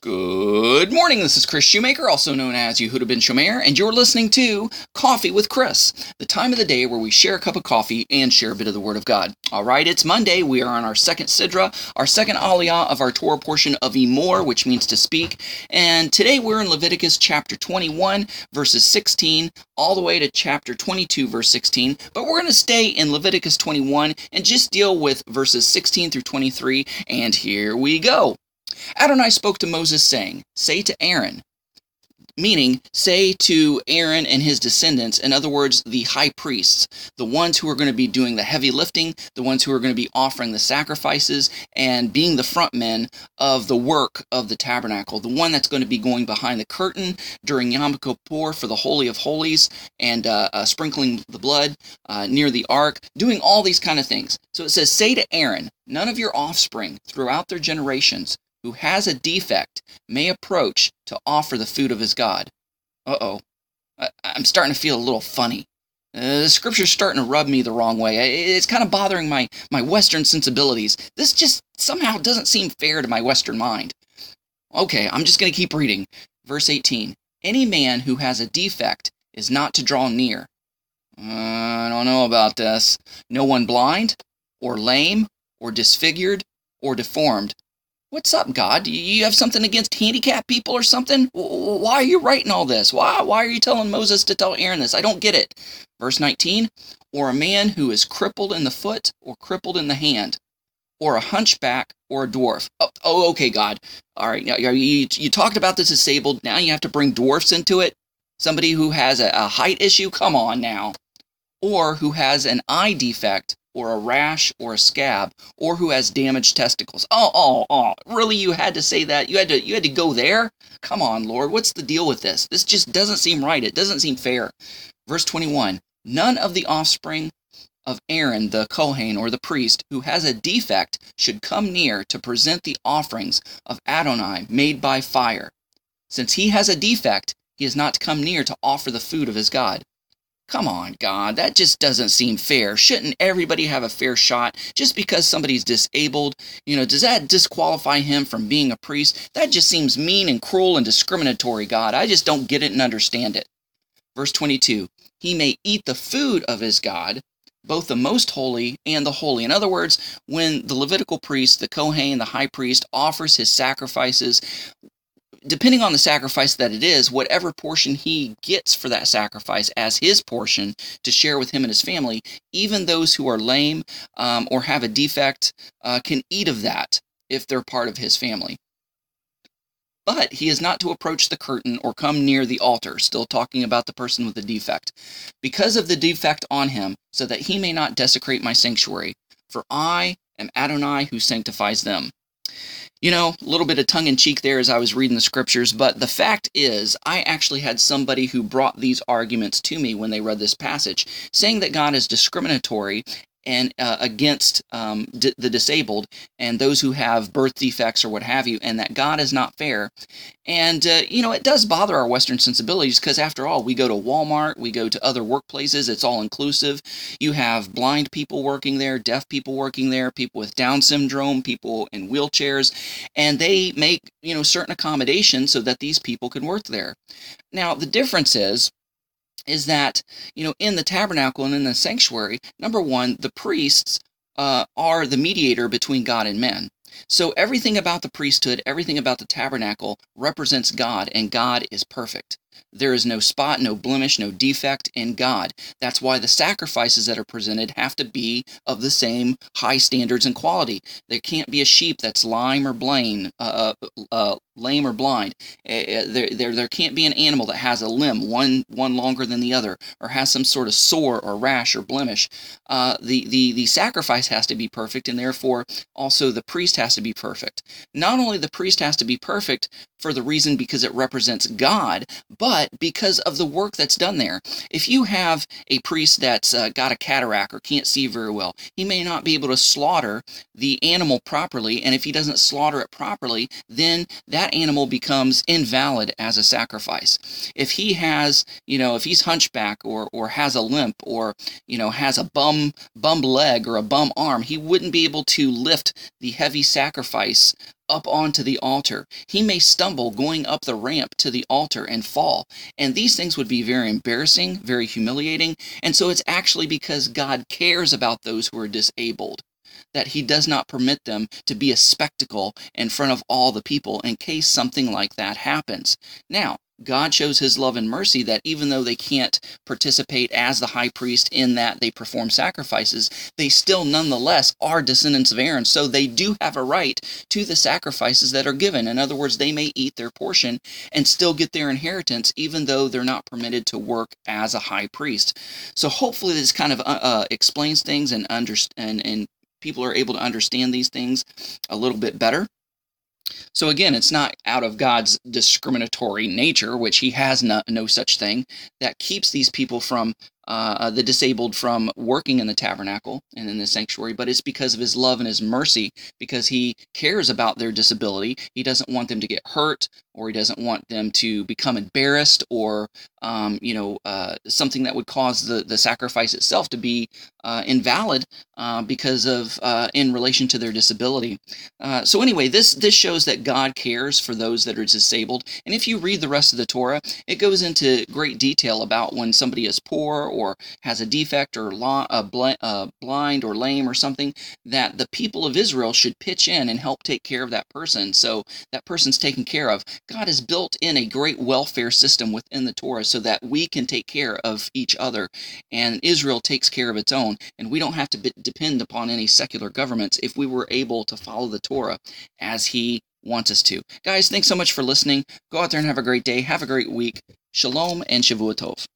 Good morning. This is Kris Shoemaker, also known as Yehudah ben Shomeyr, and you're listening to Coffee with Kris, the time of the day where we share a cup of coffee and share a bit of the Word of God. All right, it's Monday. We are on our second Sidra, our second Aliyah of our Torah portion of Emor, which means to speak. And today we're in Leviticus chapter 21, verses 16, all the way to chapter 22, verse 16. But we're going to stay in Leviticus 21 and just deal with verses 16 through 23. And here we go. Adonai spoke to Moses, saying, Say to Aaron, meaning say to Aaron and his descendants, in other words, the high priests, the ones who are going to be doing the heavy lifting, the ones who are going to be offering the sacrifices and being the front men of the work of the tabernacle, the one that's going to be going behind the curtain during Yom Kippur for the Holy of Holies and uh, uh, sprinkling the blood uh, near the ark, doing all these kind of things. So it says, Say to Aaron, none of your offspring throughout their generations who has a defect may approach to offer the food of his God. Uh oh. I'm starting to feel a little funny. Uh, the scripture's starting to rub me the wrong way. It's kind of bothering my, my Western sensibilities. This just somehow doesn't seem fair to my Western mind. Okay, I'm just going to keep reading. Verse 18 Any man who has a defect is not to draw near. Uh, I don't know about this. No one blind, or lame, or disfigured, or deformed What's up, God? You have something against handicapped people or something? Why are you writing all this? Why, why are you telling Moses to tell Aaron this? I don't get it. Verse 19, or a man who is crippled in the foot or crippled in the hand, or a hunchback or a dwarf. Oh, oh okay, God. All right, you, you talked about this disabled. Now you have to bring dwarfs into it? Somebody who has a, a height issue? Come on now. Or who has an eye defect or a rash or a scab or who has damaged testicles. Oh, oh, oh, really you had to say that? You had to you had to go there? Come on, Lord, what's the deal with this? This just doesn't seem right. It doesn't seem fair. Verse 21. None of the offspring of Aaron the Kohen or the priest who has a defect should come near to present the offerings of Adonai made by fire. Since he has a defect, he is not to come near to offer the food of his God. Come on, God, that just doesn't seem fair. Shouldn't everybody have a fair shot just because somebody's disabled? You know, does that disqualify him from being a priest? That just seems mean and cruel and discriminatory, God. I just don't get it and understand it. Verse 22 He may eat the food of his God, both the most holy and the holy. In other words, when the Levitical priest, the Kohen, the high priest, offers his sacrifices, depending on the sacrifice that it is, whatever portion he gets for that sacrifice as his portion to share with him and his family, even those who are lame um, or have a defect uh, can eat of that if they're part of his family. But he is not to approach the curtain or come near the altar, still talking about the person with the defect, because of the defect on him, so that he may not desecrate my sanctuary. For I am Adonai who sanctifies them. You know, a little bit of tongue in cheek there as I was reading the scriptures, but the fact is, I actually had somebody who brought these arguments to me when they read this passage, saying that God is discriminatory and uh, against um, d- the disabled and those who have birth defects or what have you, and that God is not fair. And, uh, you know, it does bother our Western sensibilities because, after all, we go to Walmart, we go to other workplaces, it's all inclusive. You have blind people working there, deaf people working there, people with Down syndrome, people in wheelchairs, and they make, you know, certain accommodations so that these people can work there. Now, the difference is, is that, you know, in the tabernacle and in the sanctuary, number one, the priests uh, are the mediator between God and men. So everything about the priesthood, everything about the tabernacle represents God, and God is perfect. There is no spot, no blemish, no defect in God. That's why the sacrifices that are presented have to be of the same high standards and quality. There can't be a sheep that's lame or blind, uh, uh, uh lame or blind. Uh, there, there, there can't be an animal that has a limb, one, one longer than the other, or has some sort of sore or rash or blemish. Uh, the, the, the sacrifice has to be perfect, and therefore also the priest has to be perfect. Not only the priest has to be perfect for the reason because it represents God, but because of the work that's done there. If you have a priest that's uh, got a cataract or can't see very well, he may not be able to slaughter the animal properly, and if he doesn't slaughter it properly, then that animal becomes invalid as a sacrifice. If he has, you know, if he's hunchback or or has a limp or you know has a bum bum leg or a bum arm, he wouldn't be able to lift the heavy sacrifice up onto the altar. He may stumble going up the ramp to the altar and fall. And these things would be very embarrassing, very humiliating. And so it's actually because God cares about those who are disabled that he does not permit them to be a spectacle in front of all the people in case something like that happens. Now, God shows his love and mercy that even though they can't participate as the high priest in that they perform sacrifices, they still nonetheless are descendants of Aaron. So they do have a right to the sacrifices that are given. In other words, they may eat their portion and still get their inheritance, even though they're not permitted to work as a high priest. So hopefully this kind of uh, uh, explains things and, and, and people are able to understand these things a little bit better. So again, it's not out of God's discriminatory nature, which He has no, no such thing, that keeps these people from uh, the disabled from working in the tabernacle and in the sanctuary, but it's because of his love and his mercy, because he cares about their disability. He doesn't want them to get hurt, or he doesn't want them to become embarrassed, or um, you know uh, something that would cause the the sacrifice itself to be uh, invalid uh, because of uh, in relation to their disability. Uh, so anyway, this this shows that God cares for those that are disabled, and if you read the rest of the Torah, it goes into great detail about when somebody is poor or has a defect or uh, bl- blind or lame or something, that the people of Israel should pitch in and help take care of that person. So that person's taken care of. God has built in a great welfare system within the Torah so that we can take care of each other. And Israel takes care of its own. And we don't have to be- depend upon any secular governments if we were able to follow the Torah as He wants us to. Guys, thanks so much for listening. Go out there and have a great day. Have a great week. Shalom and Shavua Tov.